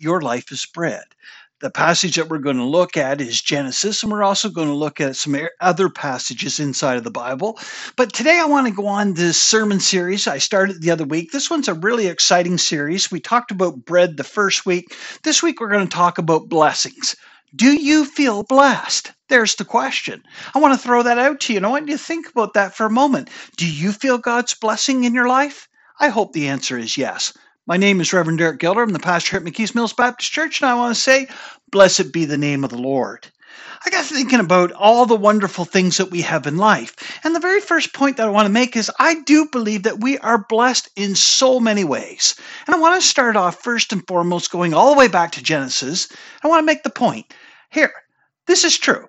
your life is bread. The passage that we're going to look at is Genesis, and we're also going to look at some other passages inside of the Bible. But today I want to go on this sermon series I started the other week. This one's a really exciting series. We talked about bread the first week. This week we're going to talk about blessings. Do you feel blessed? There's the question. I want to throw that out to you. And I want you to think about that for a moment. Do you feel God's blessing in your life? I hope the answer is yes. My name is Reverend Derek Gilder. I'm the pastor at McKees Mills Baptist Church, and I want to say, Blessed be the name of the Lord. I got thinking about all the wonderful things that we have in life. And the very first point that I want to make is I do believe that we are blessed in so many ways. And I want to start off first and foremost going all the way back to Genesis. I want to make the point here. This is true.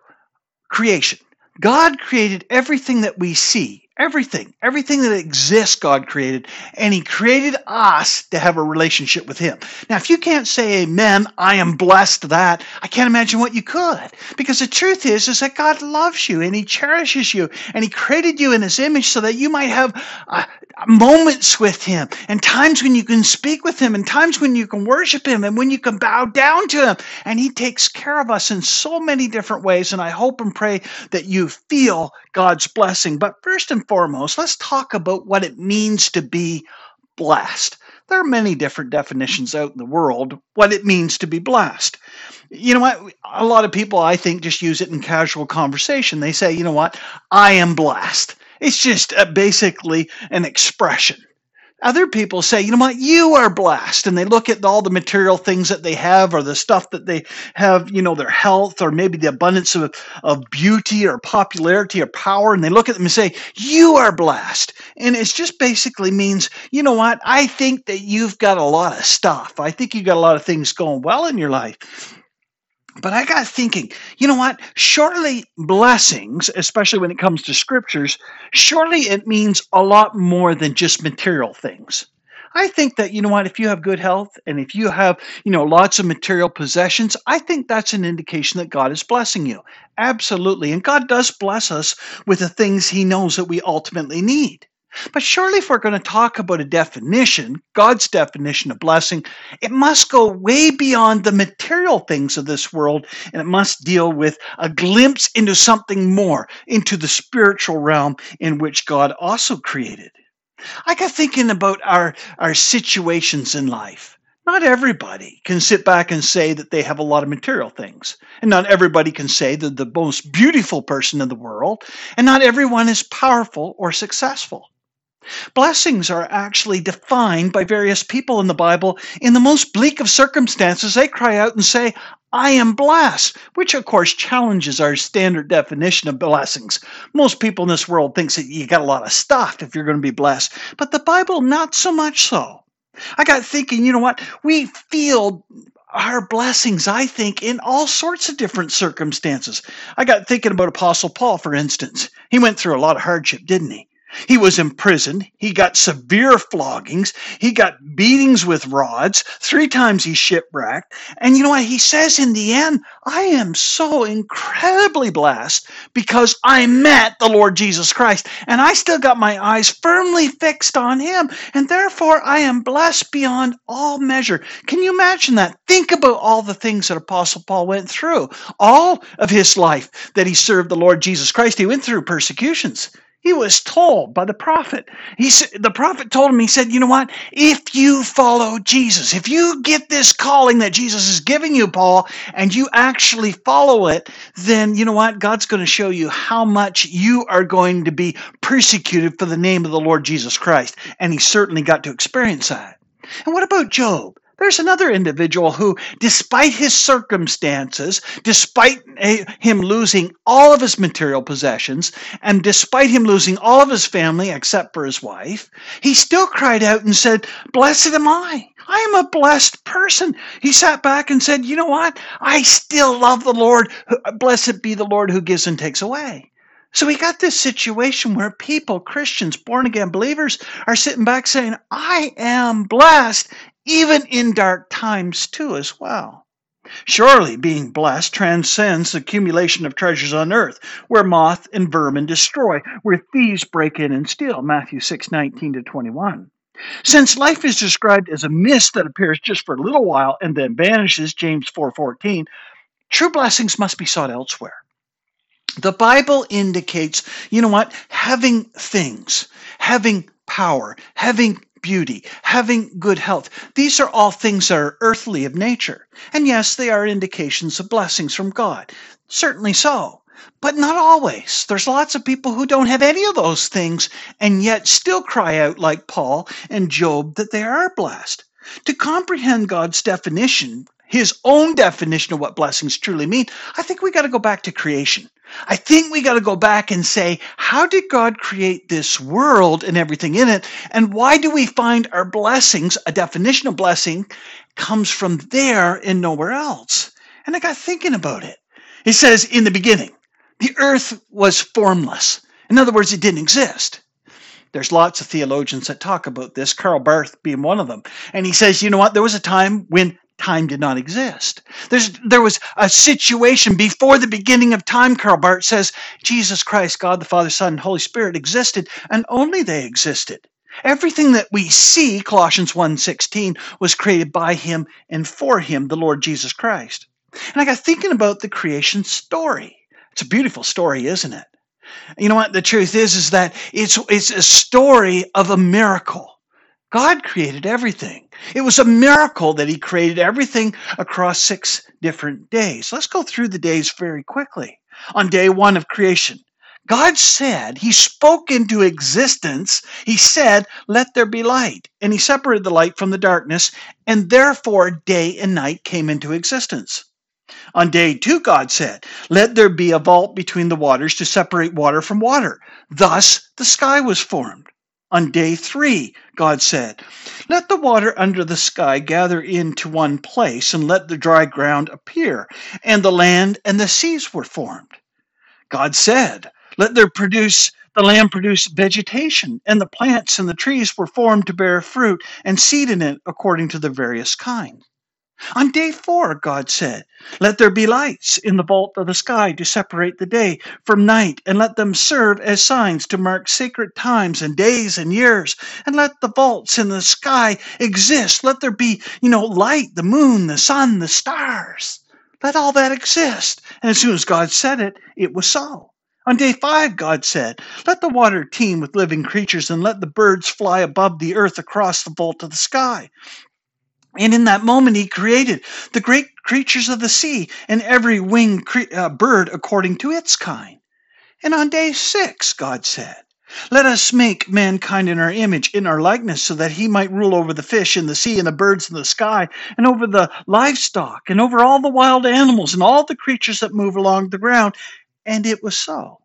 Creation. God created everything that we see Everything, everything that exists, God created, and He created us to have a relationship with Him. Now, if you can't say Amen, I am blessed that, I can't imagine what you could. Because the truth is, is that God loves you and He cherishes you and He created you in His image so that you might have uh, moments with Him and times when you can speak with Him and times when you can worship Him and when you can bow down to Him. And He takes care of us in so many different ways. And I hope and pray that you feel God's blessing. But first and foremost, let's talk about what it means to be blessed. There are many different definitions out in the world what it means to be blessed. You know what? A lot of people, I think, just use it in casual conversation. They say, you know what? I am blessed. It's just a, basically an expression. Other people say, you know what, you are blessed. And they look at all the material things that they have or the stuff that they have, you know, their health or maybe the abundance of, of beauty or popularity or power. And they look at them and say, you are blessed. And it just basically means, you know what, I think that you've got a lot of stuff. I think you've got a lot of things going well in your life. But I got thinking, you know what? Surely blessings, especially when it comes to scriptures, surely it means a lot more than just material things. I think that, you know what, if you have good health and if you have, you know, lots of material possessions, I think that's an indication that God is blessing you. Absolutely. And God does bless us with the things He knows that we ultimately need. But surely, if we're going to talk about a definition, God's definition of blessing, it must go way beyond the material things of this world and it must deal with a glimpse into something more, into the spiritual realm in which God also created. I got thinking about our, our situations in life. Not everybody can sit back and say that they have a lot of material things. And not everybody can say that the most beautiful person in the world. And not everyone is powerful or successful. Blessings are actually defined by various people in the Bible. In the most bleak of circumstances, they cry out and say, I am blessed, which of course challenges our standard definition of blessings. Most people in this world thinks that you got a lot of stuff if you're going to be blessed, but the Bible not so much so. I got thinking, you know what? We feel our blessings, I think, in all sorts of different circumstances. I got thinking about Apostle Paul, for instance. He went through a lot of hardship, didn't he? He was imprisoned. He got severe floggings. He got beatings with rods. Three times he shipwrecked. And you know what? He says in the end, I am so incredibly blessed because I met the Lord Jesus Christ and I still got my eyes firmly fixed on him. And therefore I am blessed beyond all measure. Can you imagine that? Think about all the things that Apostle Paul went through. All of his life that he served the Lord Jesus Christ, he went through persecutions. He was told by the prophet. He said, the prophet told him, he said, you know what? If you follow Jesus, if you get this calling that Jesus is giving you, Paul, and you actually follow it, then you know what? God's going to show you how much you are going to be persecuted for the name of the Lord Jesus Christ. And he certainly got to experience that. And what about Job? There's another individual who, despite his circumstances, despite him losing all of his material possessions, and despite him losing all of his family except for his wife, he still cried out and said, Blessed am I. I am a blessed person. He sat back and said, You know what? I still love the Lord. Blessed be the Lord who gives and takes away. So we got this situation where people, Christians, born again believers, are sitting back saying, I am blessed even in dark times too as well. Surely being blessed transcends the accumulation of treasures on earth, where moth and vermin destroy, where thieves break in and steal. Matthew 6, 19 to 21. Since life is described as a mist that appears just for a little while and then vanishes, James 4:14, true blessings must be sought elsewhere. The Bible indicates, you know what, having things, having power, having beauty, having good health. These are all things that are earthly of nature. And yes, they are indications of blessings from God. Certainly so. But not always. There's lots of people who don't have any of those things and yet still cry out, like Paul and Job, that they are blessed. To comprehend God's definition, his own definition of what blessings truly mean, I think we got to go back to creation. I think we got to go back and say, how did God create this world and everything in it? And why do we find our blessings, a definition of blessing, comes from there and nowhere else? And I got thinking about it. It says, in the beginning, the earth was formless. In other words, it didn't exist. There's lots of theologians that talk about this, Karl Barth being one of them. And he says, you know what? There was a time when time did not exist. There's, there was a situation before the beginning of time, Karl Barth says, Jesus Christ, God the Father, Son, and Holy Spirit existed, and only they existed. Everything that we see, Colossians 1:16, was created by him and for him, the Lord Jesus Christ. And I got thinking about the creation story. It's a beautiful story, isn't it? You know what? The truth is, is that it's it's a story of a miracle. God created everything. It was a miracle that He created everything across six different days. Let's go through the days very quickly. On day one of creation, God said, He spoke into existence. He said, Let there be light. And He separated the light from the darkness, and therefore day and night came into existence. On day two, God said, Let there be a vault between the waters to separate water from water. Thus the sky was formed. On day three, God said, Let the water under the sky gather into one place, and let the dry ground appear. And the land and the seas were formed. God said, Let there produce the land produce vegetation, and the plants and the trees were formed to bear fruit and seed in it according to their various kinds. On day four, God said, Let there be lights in the vault of the sky to separate the day from night, and let them serve as signs to mark sacred times and days and years. And let the vaults in the sky exist. Let there be, you know, light, the moon, the sun, the stars. Let all that exist. And as soon as God said it, it was so. On day five, God said, Let the water teem with living creatures, and let the birds fly above the earth across the vault of the sky. And in that moment, he created the great creatures of the sea and every winged cre- uh, bird according to its kind. And on day six, God said, Let us make mankind in our image, in our likeness, so that he might rule over the fish in the sea and the birds in the sky, and over the livestock, and over all the wild animals, and all the creatures that move along the ground. And it was so.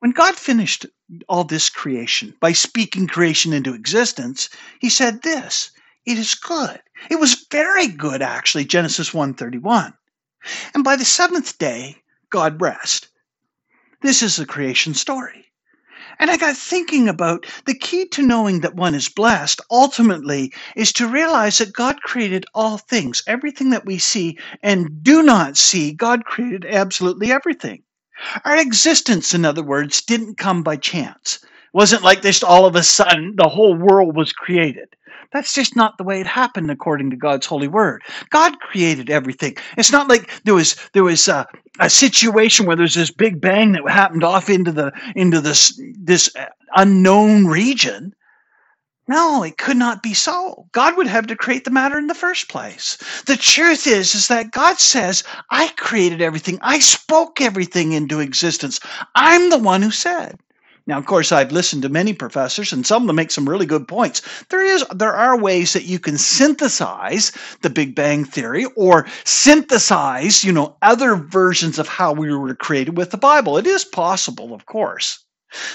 When God finished all this creation by speaking creation into existence, he said this it is good. It was very good, actually, Genesis 1:31. And by the seventh day, God rest. This is the creation story. And I got thinking about the key to knowing that one is blessed ultimately is to realize that God created all things, everything that we see and do not see. God created absolutely everything. Our existence, in other words, didn't come by chance. It wasn't like this all of a sudden the whole world was created. That's just not the way it happened according to God's holy word. God created everything. It's not like there was there was a, a situation where there's this big bang that happened off into the into this this unknown region. No, it could not be so. God would have to create the matter in the first place. The truth is, is that God says, I created everything. I spoke everything into existence. I'm the one who said. Now, of course, I've listened to many professors, and some of them make some really good points. There is, there are ways that you can synthesize the Big Bang theory, or synthesize, you know, other versions of how we were created with the Bible. It is possible, of course.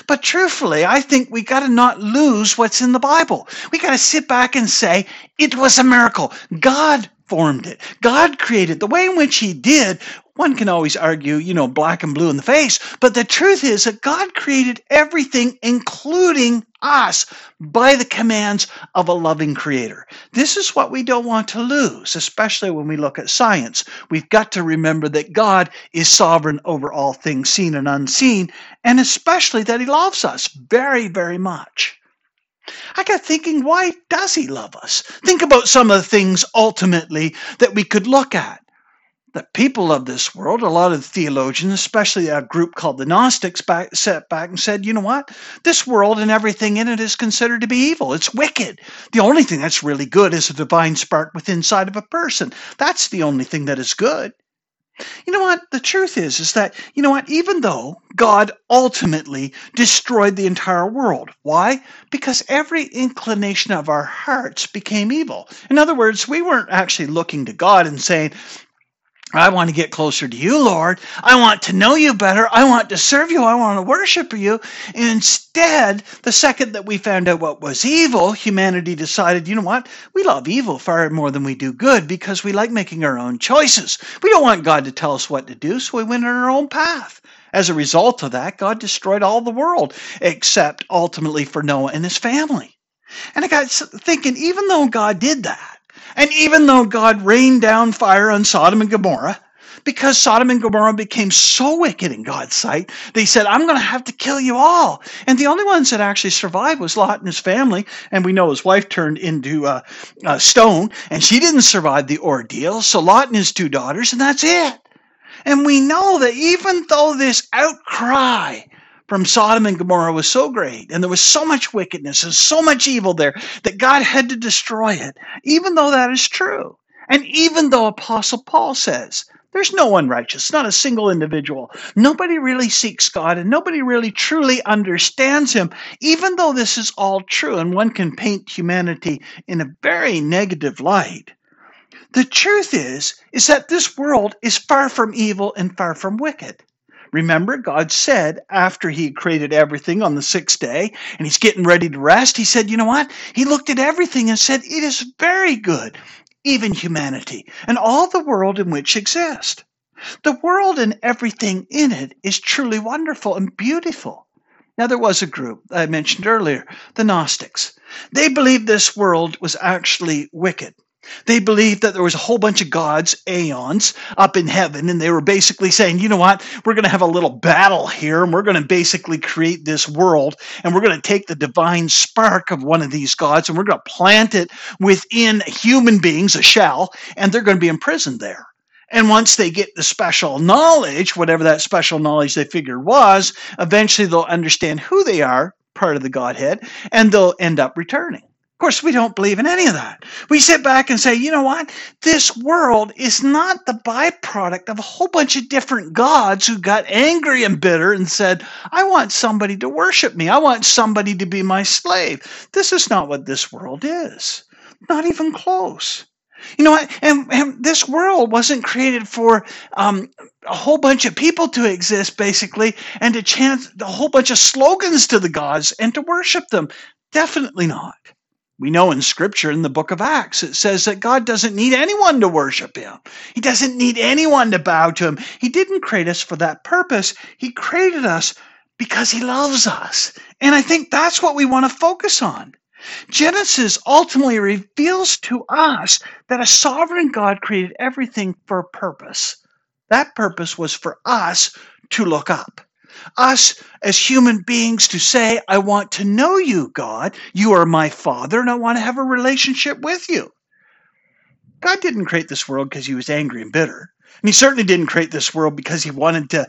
But truthfully, I think we got to not lose what's in the Bible. We got to sit back and say it was a miracle. God formed it. God created the way in which He did one can always argue, you know, black and blue in the face, but the truth is that God created everything, including us, by the commands of a loving creator. This is what we don't want to lose, especially when we look at science. We've got to remember that God is sovereign over all things seen and unseen, and especially that He loves us very, very much. I got thinking, why does he love us? Think about some of the things ultimately that we could look at the people of this world, a lot of theologians, especially a group called the Gnostics, back, sat back and said, you know what? This world and everything in it is considered to be evil. It's wicked. The only thing that's really good is a divine spark within inside of a person. That's the only thing that is good. You know what? The truth is, is that, you know what? Even though God ultimately destroyed the entire world. Why? Because every inclination of our hearts became evil. In other words, we weren't actually looking to God and saying, I want to get closer to you, Lord. I want to know you better. I want to serve you. I want to worship you. Instead, the second that we found out what was evil, humanity decided, you know what? We love evil far more than we do good because we like making our own choices. We don't want God to tell us what to do, so we went on our own path. As a result of that, God destroyed all the world, except ultimately for Noah and his family. And I got thinking, even though God did that, and even though God rained down fire on Sodom and Gomorrah, because Sodom and Gomorrah became so wicked in God's sight, they said, I'm going to have to kill you all. And the only ones that actually survived was Lot and his family. And we know his wife turned into a, stone, and she didn't survive the ordeal. So Lot and his two daughters, and that's it. And we know that even though this outcry from Sodom and Gomorrah was so great, and there was so much wickedness and so much evil there that God had to destroy it, even though that is true. And even though Apostle Paul says, there's no one righteous, not a single individual. Nobody really seeks God and nobody really truly understands Him, even though this is all true and one can paint humanity in a very negative light. The truth is, is that this world is far from evil and far from wicked. Remember, God said after He created everything on the sixth day and He's getting ready to rest, He said, You know what? He looked at everything and said, It is very good, even humanity and all the world in which exists. The world and everything in it is truly wonderful and beautiful. Now, there was a group I mentioned earlier, the Gnostics. They believed this world was actually wicked. They believed that there was a whole bunch of gods, aeons, up in heaven, and they were basically saying, you know what, we're going to have a little battle here, and we're going to basically create this world, and we're going to take the divine spark of one of these gods, and we're going to plant it within human beings, a shell, and they're going to be imprisoned there. And once they get the special knowledge, whatever that special knowledge they figured was, eventually they'll understand who they are, part of the Godhead, and they'll end up returning course, we don't believe in any of that. We sit back and say, you know what? This world is not the byproduct of a whole bunch of different gods who got angry and bitter and said, I want somebody to worship me. I want somebody to be my slave. This is not what this world is. Not even close. You know what? And, and this world wasn't created for um, a whole bunch of people to exist, basically, and to chant a whole bunch of slogans to the gods and to worship them. Definitely not. We know in scripture in the book of Acts, it says that God doesn't need anyone to worship him. He doesn't need anyone to bow to him. He didn't create us for that purpose. He created us because he loves us. And I think that's what we want to focus on. Genesis ultimately reveals to us that a sovereign God created everything for a purpose. That purpose was for us to look up us as human beings to say, I want to know you, God. You are my Father, and I want to have a relationship with you. God didn't create this world because he was angry and bitter. And he certainly didn't create this world because he wanted to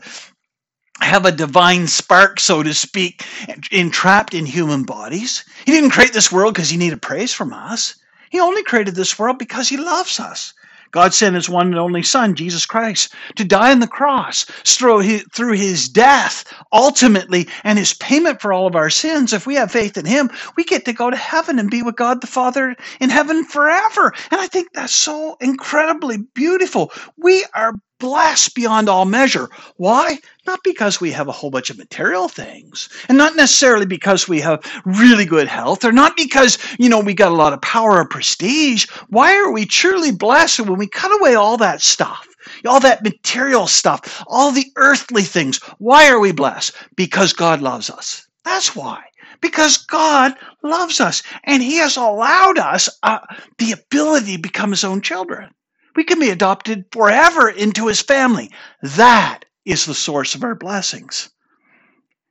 have a divine spark, so to speak, entrapped in human bodies. He didn't create this world because he needed praise from us. He only created this world because he loves us. God sent his one and only Son, Jesus Christ, to die on the cross through his, death, ultimately, and his payment for all of our sins. If we have faith in him, we get to go to heaven and be with God the Father in heaven forever. And I think that's so incredibly beautiful. We are blessed beyond all measure. Why? Not because we have a whole bunch of material things, and not necessarily because we have really good health, or not because, you know, we got a lot of power or prestige. Why are we truly blessed when we cut away all that stuff? All that material stuff, all the earthly things. Why are we blessed? Because God loves us. That's why because God loves us and He has allowed us uh, the ability to become His own children. We can be adopted forever into his family. That is the source of our blessings.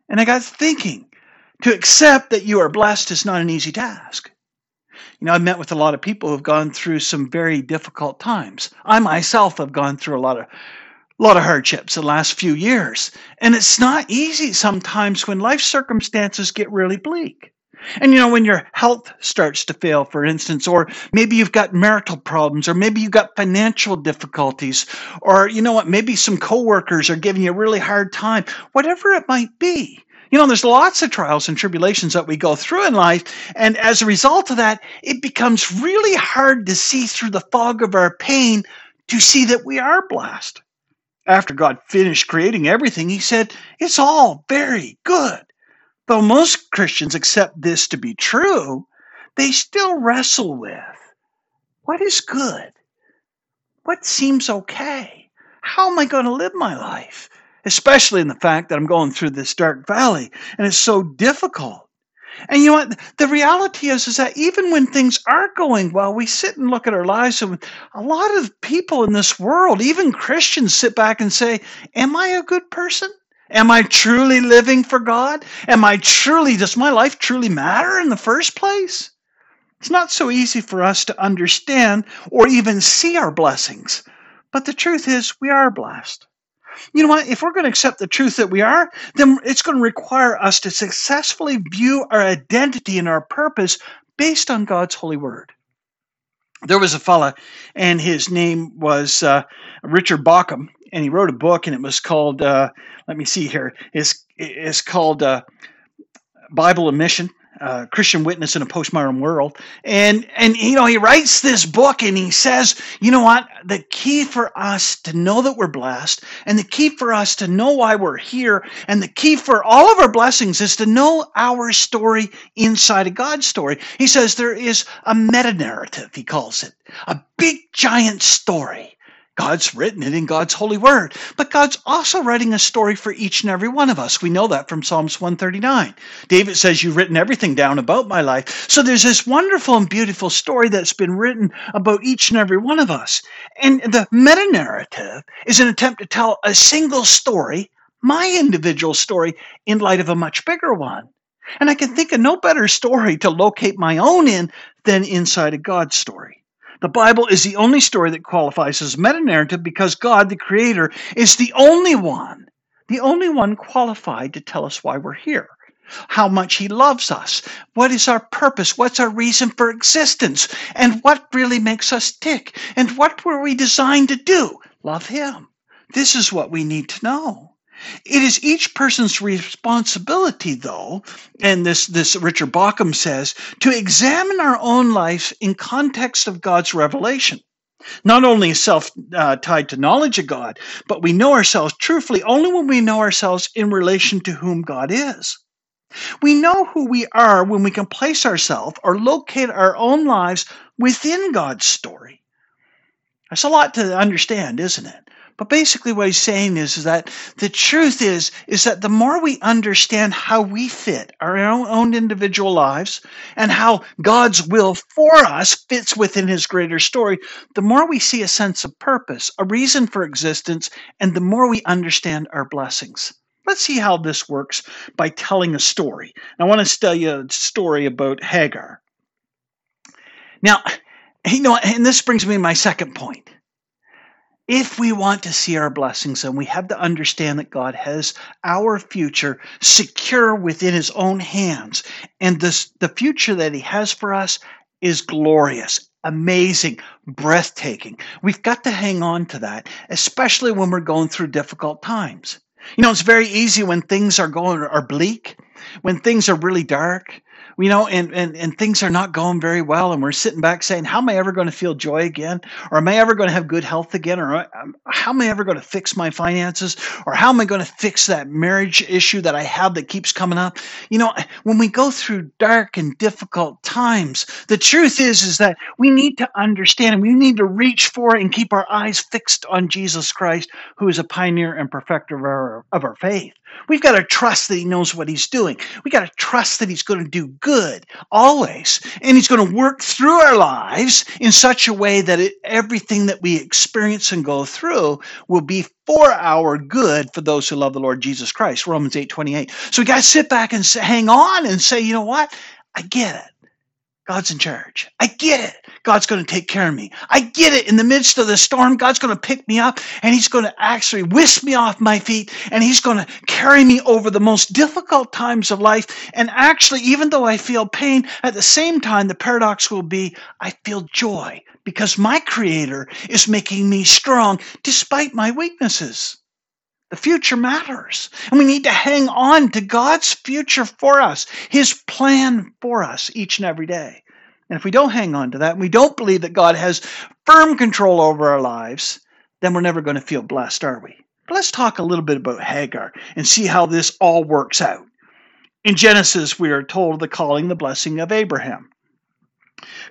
And I got thinking, To accept that you are blessed is not an easy task. You know, I've met with a lot of people who've gone through some very difficult times. I myself have gone through a lot of a lot of hardships the last few years. And it's not easy sometimes when life circumstances get really bleak. And you know, when your health starts to fail, for instance, or maybe you've got marital problems, or maybe you've got financial difficulties, or you know what, maybe some coworkers are giving you a really hard time, whatever it might be. You know, there's lots of trials and tribulations that we go through in life. And as a result of that, it becomes really hard to see through the fog of our pain to see that we are blessed. After God finished creating everything, He said, It's all very good. Though most Christians accept this to be true, they still wrestle with what is good? What seems okay? How am I going to live my life? especially in the fact that I'm going through this dark valley and it's so difficult. And you know what? The reality is, is that even when things are going well, we sit and look at our lives, and a lot of people in this world, even Christians, sit back and say, Am I a good person? Am I truly living for God? Am I truly, does my life truly matter in the first place? It's not so easy for us to understand or even see our blessings. But the truth is, we are blessed. You know what? If we're going to accept the truth that we are, then it's going to require us to successfully view our identity and our purpose based on God's holy word. There was a fella, and his name was uh, Richard Bauckham, and he wrote a book, and it was called, uh, let me see here, it's, called uh, Bible and Mission uh, Christian witness in a postmodern world. And and you know, he writes this book and he says, you know what? The key for us to know that we're blessed, and the key for us to know why we're here, and the key for all of our blessings is to know our story inside of God's story. He says there is a meta narrative, he calls it, a big giant story God's written it in God's holy word. But God's also writing a story for each and every one of us. We know that from Psalms 139. David says, You've written everything down about my life. So there's this wonderful and beautiful story that's been written about each and every one of us. And the meta narrative is an attempt to tell a single story, my individual story, in light of a much bigger one. And I can think of no better story to locate my own in than inside of God's story. The Bible is the only story that qualifies as meta narrative because God, the Creator, is the only one, the only one qualified to tell us why we're here, how much He loves us, what is our purpose, what's our reason for existence, and what really makes us tick, and what were we designed to do? Love Him. This is what we need to know. It is each person's responsibility, though, and this, this Richard Bauckham says, to examine our own life in context of God's revelation. Not only is self uh, tied to knowledge of God, but we know ourselves truthfully only when we know ourselves in relation to whom God is. We know who we are when we can place ourselves or locate our own lives within God's story. That's a lot to understand, isn't it? But basically what he's saying is, is that the truth is, is that the more we understand how we fit our own, own individual lives and how God's will for us fits within his greater story, the more we see a sense of purpose, a reason for existence, and the more we understand our blessings. Let's see how this works by telling a story. I want to tell you a story about Hagar. Now, you know, and this brings me to my second point if we want to see our blessings, then we have to understand that God has our future secure within His own hands. And this, the future that He has for us is glorious, amazing, breathtaking. We've got to hang on to that, especially when we're going through difficult times. You know, it's very easy when things are going are bleak, when things are really dark, you know, and, and, and things are not going very well, and we're sitting back saying, How am I ever going to feel joy again? Or am I ever going to have good health again? Or um, how am I ever going to fix my finances? Or how am I going to fix that marriage issue that I have that keeps coming up? You know, when we go through dark and difficult times, the truth is, is that we need to understand and we need to reach for and keep our eyes fixed on Jesus Christ, who is a pioneer and perfecter of our, of our faith. We've got to trust that he knows what he's doing. We got to trust that he's going to do good always. And He's going to work through our lives in such a way that it, everything that we experience and go through will be for our good for those who love the Lord Jesus Christ. Romans 8 28. So we got to sit back and hang on and say, you know what? I get it. God's in charge. I get it. God's going to take care of me. I get it. In the midst of the storm, God's going to pick me up and He's going to actually whisk me off my feet and He's going to carry me over the most difficult times of life. And actually, even though I feel pain, at the same time, the paradox will be I feel joy because my Creator is making me strong despite my weaknesses. The future matters. And we need to hang on to God's future for us, His plan for us each and every day. And if we don't hang on to that, and we don't believe that God has firm control over our lives, then we're never going to feel blessed, are we? But let's talk a little bit about Hagar and see how this all works out. In Genesis, we are told the calling, the blessing of Abraham.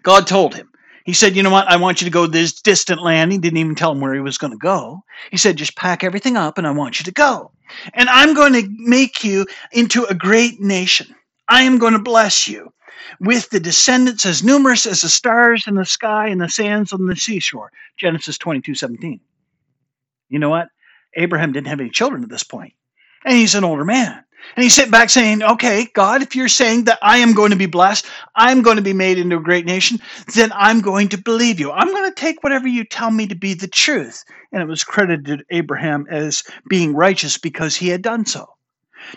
God told him, he said, You know what? I want you to go to this distant land. He didn't even tell him where he was going to go. He said, Just pack everything up and I want you to go. And I'm going to make you into a great nation. I am going to bless you with the descendants as numerous as the stars in the sky and the sands on the seashore. Genesis 22 17. You know what? Abraham didn't have any children at this point, and he's an older man. And he's sitting back saying, Okay, God, if you're saying that I am going to be blessed, I'm going to be made into a great nation, then I'm going to believe you. I'm going to take whatever you tell me to be the truth. And it was credited to Abraham as being righteous because he had done so.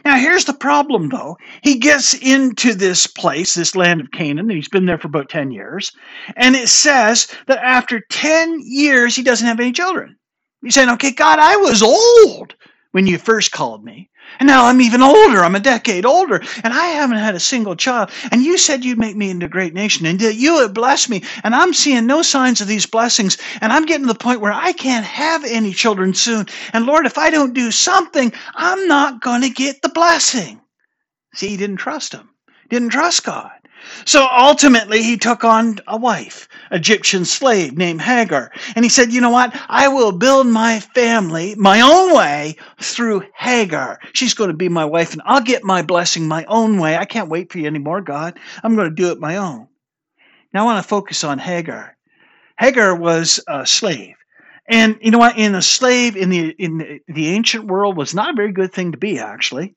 Now, here's the problem, though. He gets into this place, this land of Canaan, and he's been there for about 10 years. And it says that after 10 years, he doesn't have any children. He's saying, Okay, God, I was old when you first called me. And now I'm even older. I'm a decade older, and I haven't had a single child. And you said you'd make me into a great nation, and that you would bless me. And I'm seeing no signs of these blessings. And I'm getting to the point where I can't have any children soon. And Lord, if I don't do something, I'm not going to get the blessing. See, he didn't trust him, didn't trust God. So ultimately, he took on a wife, Egyptian slave named Hagar. And he said, You know what? I will build my family my own way through Hagar. She's going to be my wife, and I'll get my blessing my own way. I can't wait for you anymore, God. I'm going to do it my own. Now, I want to focus on Hagar. Hagar was a slave. And you know what? In a slave in the in the ancient world was not a very good thing to be, actually.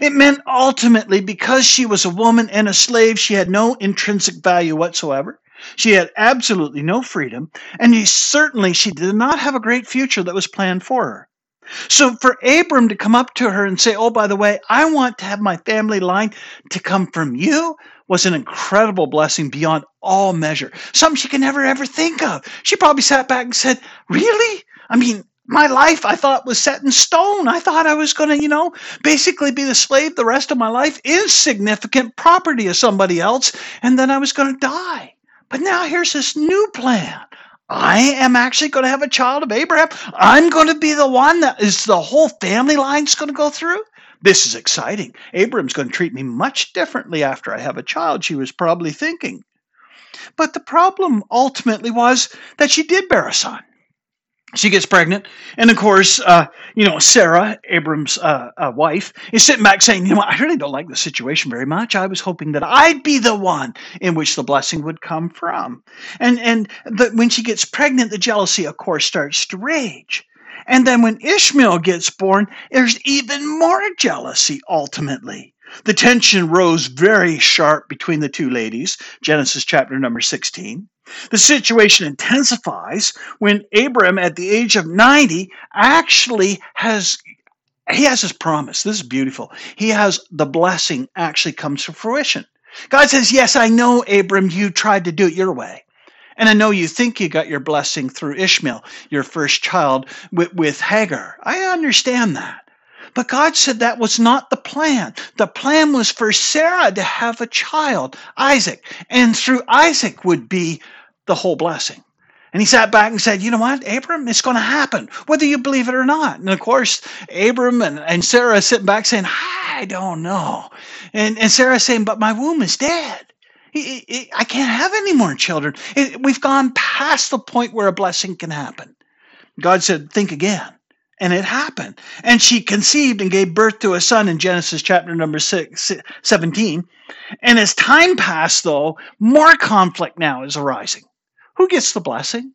It meant ultimately, because she was a woman and a slave, she had no intrinsic value whatsoever. She had absolutely no freedom, and she, certainly she did not have a great future that was planned for her. So for Abram to come up to her and say, Oh, by the way, I want to have my family line to come from you was an incredible blessing beyond all measure. Something she could never ever think of. She probably sat back and said, Really? I mean, my life I thought was set in stone. I thought I was going to, you know, basically be the slave the rest of my life, insignificant property of somebody else, and then I was going to die. But now here's this new plan. I am actually going to have a child of Abraham. I'm going to be the one that is the whole family line's going to go through. This is exciting. Abraham's going to treat me much differently after I have a child, she was probably thinking. But the problem ultimately was that she did bear a son she gets pregnant, and of course, uh, you know Sarah, Abram's uh, uh, wife, is sitting back saying, "You know, I really don't like the situation very much. I was hoping that I'd be the one in which the blessing would come from." And and the, when she gets pregnant, the jealousy, of course, starts to rage. And then when Ishmael gets born, there's even more jealousy. Ultimately, the tension rose very sharp between the two ladies. Genesis chapter number sixteen. The situation intensifies when Abram, at the age of 90, actually has he has his promise. This is beautiful. He has the blessing actually comes to fruition. God says, Yes, I know, Abram, you tried to do it your way. And I know you think you got your blessing through Ishmael, your first child, with, with Hagar. I understand that. But God said that was not the plan. The plan was for Sarah to have a child, Isaac, and through Isaac would be the whole blessing. And he sat back and said, You know what, Abram, it's going to happen, whether you believe it or not. And of course, Abram and, and Sarah sitting back saying, I don't know. And, and Sarah saying, But my womb is dead. I can't have any more children. We've gone past the point where a blessing can happen. God said, Think again. And it happened. And she conceived and gave birth to a son in Genesis chapter number six, 17. And as time passed, though, more conflict now is arising. Who gets the blessing?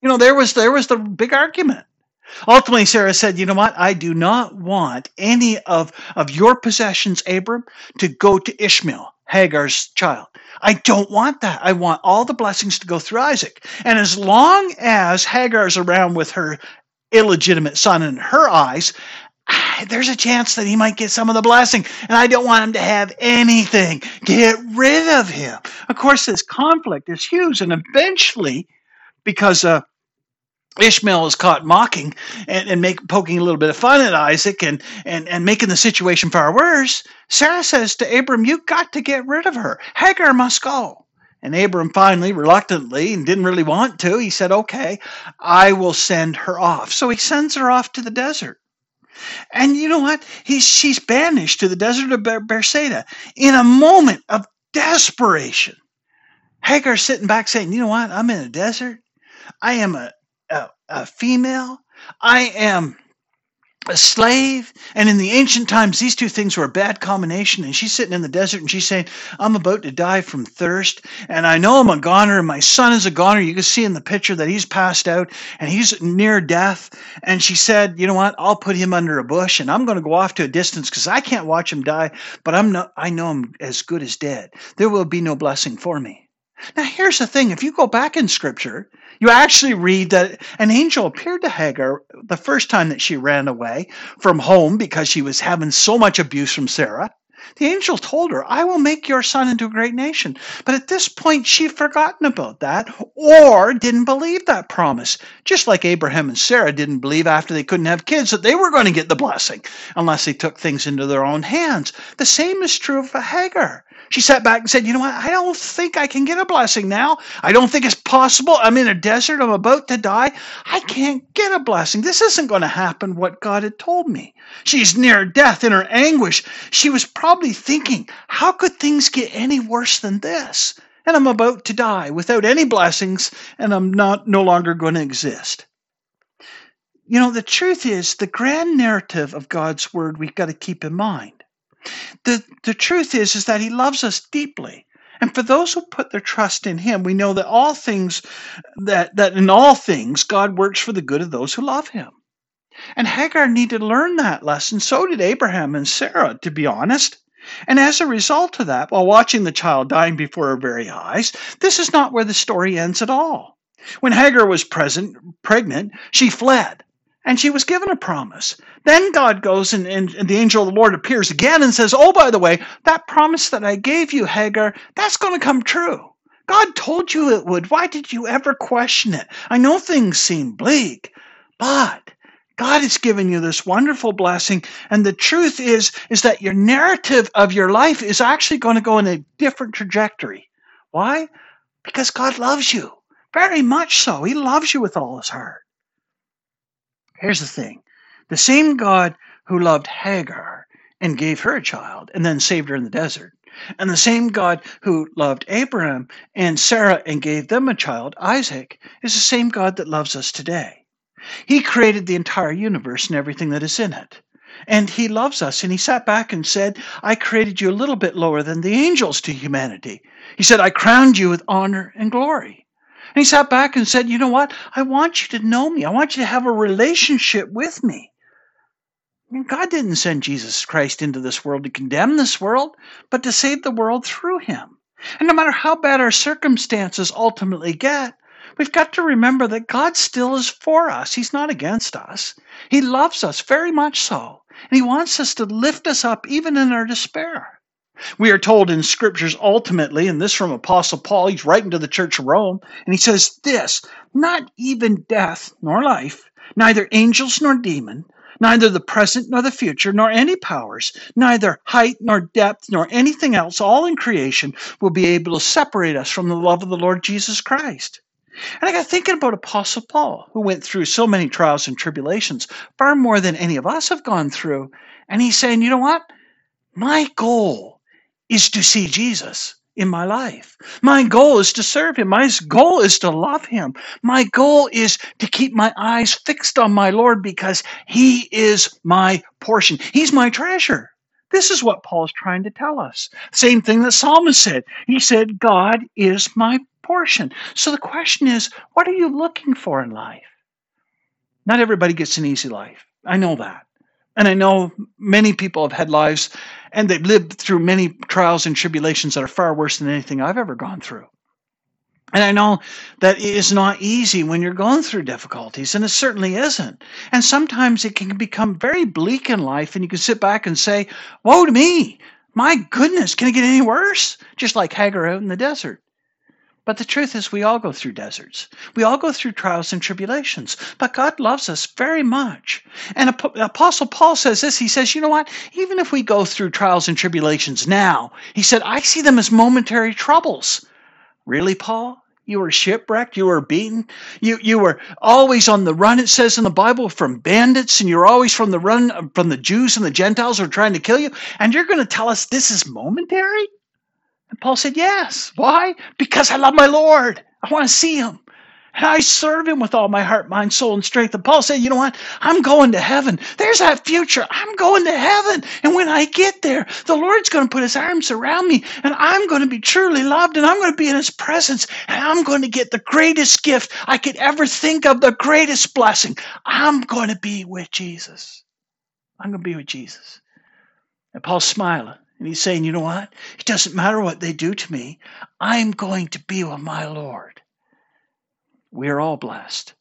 You know, there was there was the big argument. Ultimately, Sarah said, You know what? I do not want any of, of your possessions, Abram, to go to Ishmael, Hagar's child. I don't want that. I want all the blessings to go through Isaac. And as long as Hagar's around with her illegitimate son in her eyes, there's a chance that he might get some of the blessing. And I don't want him to have anything. Get rid of him. Of course, this conflict is huge. And eventually, because uh, Ishmael is caught mocking and, and make, poking a little bit of fun at Isaac and, and, and making the situation far worse. Sarah says to Abram, You've got to get rid of her. Hagar must go. And Abram finally, reluctantly, and didn't really want to, he said, Okay, I will send her off. So he sends her off to the desert. And you know what? He's, she's banished to the desert of Beersheba in a moment of desperation. Hagar sitting back saying, You know what? I'm in a desert. I am a, a, a female. I am a slave. And in the ancient times, these two things were a bad combination. And she's sitting in the desert and she's saying, I'm about to die from thirst. And I know I'm a goner and my son is a goner. You can see in the picture that he's passed out and he's near death. And she said, you know what? I'll put him under a bush and I'm going to go off to a distance because I can't watch him die, but I'm not, I know I'm as good as dead. There will be no blessing for me. Now, here's the thing if you go back in scripture, you actually read that an angel appeared to Hagar the first time that she ran away from home because she was having so much abuse from Sarah. The angel told her, I will make your son into a great nation. But at this point, she'd forgotten about that or didn't believe that promise. Just like Abraham and Sarah didn't believe after they couldn't have kids that they were going to get the blessing unless they took things into their own hands. The same is true for Hagar. She sat back and said, You know what? I don't think I can get a blessing now. I don't think it's possible. I'm in a desert. I'm about to die. I can't get a blessing. This isn't going to happen what God had told me. She's near death in her anguish. She was probably thinking, How could things get any worse than this? And I'm about to die without any blessings, and I'm not no longer going to exist. You know, the truth is, the grand narrative of God's word we've got to keep in mind. The, the truth is, is that he loves us deeply. And for those who put their trust in him, we know that all things, that, that in all things, God works for the good of those who love him. And Hagar needed to learn that lesson. So did Abraham and Sarah, to be honest. And as a result of that, while watching the child dying before her very eyes, this is not where the story ends at all. When Hagar was present, pregnant, she fled and she was given a promise. Then God goes and, and, and, the angel of the Lord appears again and says, Oh, by the way, that promise that I gave you, Hagar, that's going to come true. God told you it would. Why did you ever question it? I know things seem bleak, but God has given you this wonderful blessing. And the truth is, is that your narrative of your life is actually going to go in a different trajectory. Why? Because God loves you. Very much so. He loves you with all his heart. Here's the thing the same God who loved Hagar and gave her a child and then saved her in the desert, and the same God who loved Abraham and Sarah and gave them a child, Isaac, is the same God that loves us today. He created the entire universe and everything that is in it. And he loves us. And he sat back and said, I created you a little bit lower than the angels to humanity. He said, I crowned you with honor and glory. And he sat back and said, You know what? I want you to know me. I want you to have a relationship with me. I mean, God didn't send Jesus Christ into this world to condemn this world, but to save the world through him. And no matter how bad our circumstances ultimately get, we've got to remember that God still is for us. He's not against us. He loves us very much so. And He wants us to lift us up even in our despair. We are told in scriptures ultimately, and this from Apostle Paul, he's writing to the church of Rome, and he says this not even death nor life, neither angels nor demon, neither the present nor the future, nor any powers, neither height nor depth, nor anything else, all in creation, will be able to separate us from the love of the Lord Jesus Christ. And I got thinking about Apostle Paul, who went through so many trials and tribulations, far more than any of us have gone through. And he's saying, you know what? My goal is to see Jesus. in my life. My goal is to serve him. My goal is to love him. My goal is to keep my eyes fixed on my Lord because he is my portion. He's my treasure. This is what Paul's trying to tell us. Same thing that Psalmist said. He said, God is my portion. So the question is, what are you looking for in life? Not everybody gets an easy life. I know that. And I know many people have had lives and they've lived through many trials and tribulations that are far worse than anything I've ever gone through. And I know that it is not easy when you're going through difficulties, and it certainly isn't. And sometimes it can become very bleak in life, and you can sit back and say, Woe to me! My goodness, can it get any worse? Just like Hagar out in the desert. But the truth is, we all go through deserts. We all go through trials and tribulations. But God loves us very much. And Apostle Paul says this He says, You know what? Even if we go through trials and tribulations now, he said, I see them as momentary troubles. Really, Paul? You were shipwrecked. You were beaten. You you were always on the run. It says in the Bible from bandits, and you're always from the run from the Jews and the Gentiles who are trying to kill you. And you're going to tell us this is momentary? And Paul said, Yes. Why? Because I love my Lord. I want to see him. And I serve him with all my heart, mind, soul, and strength. And Paul said, You know what? I'm going to heaven. There's that future. I'm going to heaven. And when I get there, the Lord's going to put his arms around me, and I'm going to be truly loved, and I'm going to be in his presence, and I'm going to get the greatest gift I could ever think of, the greatest blessing. I'm going to be with Jesus. I'm going to be with Jesus. And Paul's smiling. And he's saying, you know what? It doesn't matter what they do to me. I'm going to be with my Lord. We're all blessed.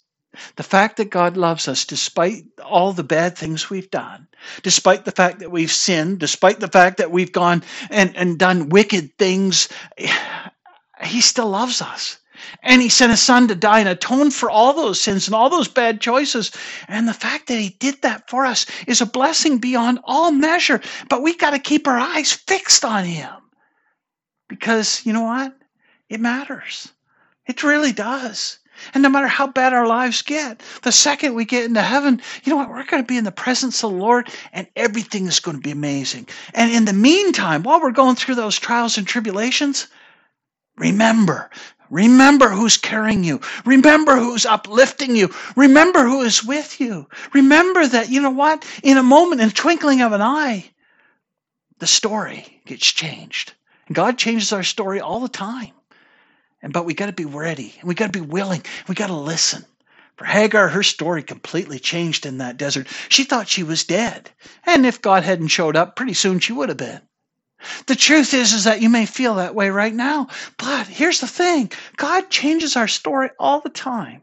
The fact that God loves us despite all the bad things we've done, despite the fact that we've sinned, despite the fact that we've gone and, and done wicked things, He still loves us. And he sent his son to die and atone for all those sins and all those bad choices. And the fact that he did that for us is a blessing beyond all measure. But we've got to keep our eyes fixed on him. Because you know what? It matters. It really does. And no matter how bad our lives get, the second we get into heaven, you know what? We're going to be in the presence of the Lord and everything is going to be amazing. And in the meantime, while we're going through those trials and tribulations, remember Remember who's carrying you. Remember who's uplifting you. Remember who is with you. Remember that, you know what? In a moment, in a twinkling of an eye, the story gets changed. And God changes our story all the time. And but we got to be ready and we got to be willing. We got to listen. For Hagar, her story completely changed in that desert. She thought she was dead. And if God hadn't showed up, pretty soon she would have been. The truth is, is that you may feel that way right now. But here's the thing God changes our story all the time.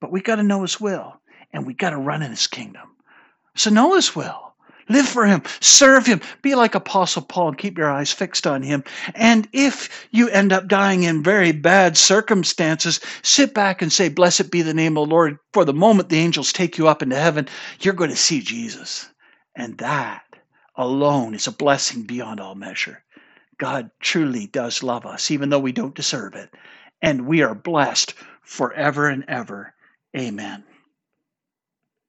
But we got to know His will and we got to run in His kingdom. So know His will. Live for Him. Serve Him. Be like Apostle Paul and keep your eyes fixed on Him. And if you end up dying in very bad circumstances, sit back and say, Blessed be the name of the Lord. For the moment the angels take you up into heaven, you're going to see Jesus. And that alone is a blessing beyond all measure. God truly does love us, even though we don't deserve it. And we are blessed forever and ever. Amen.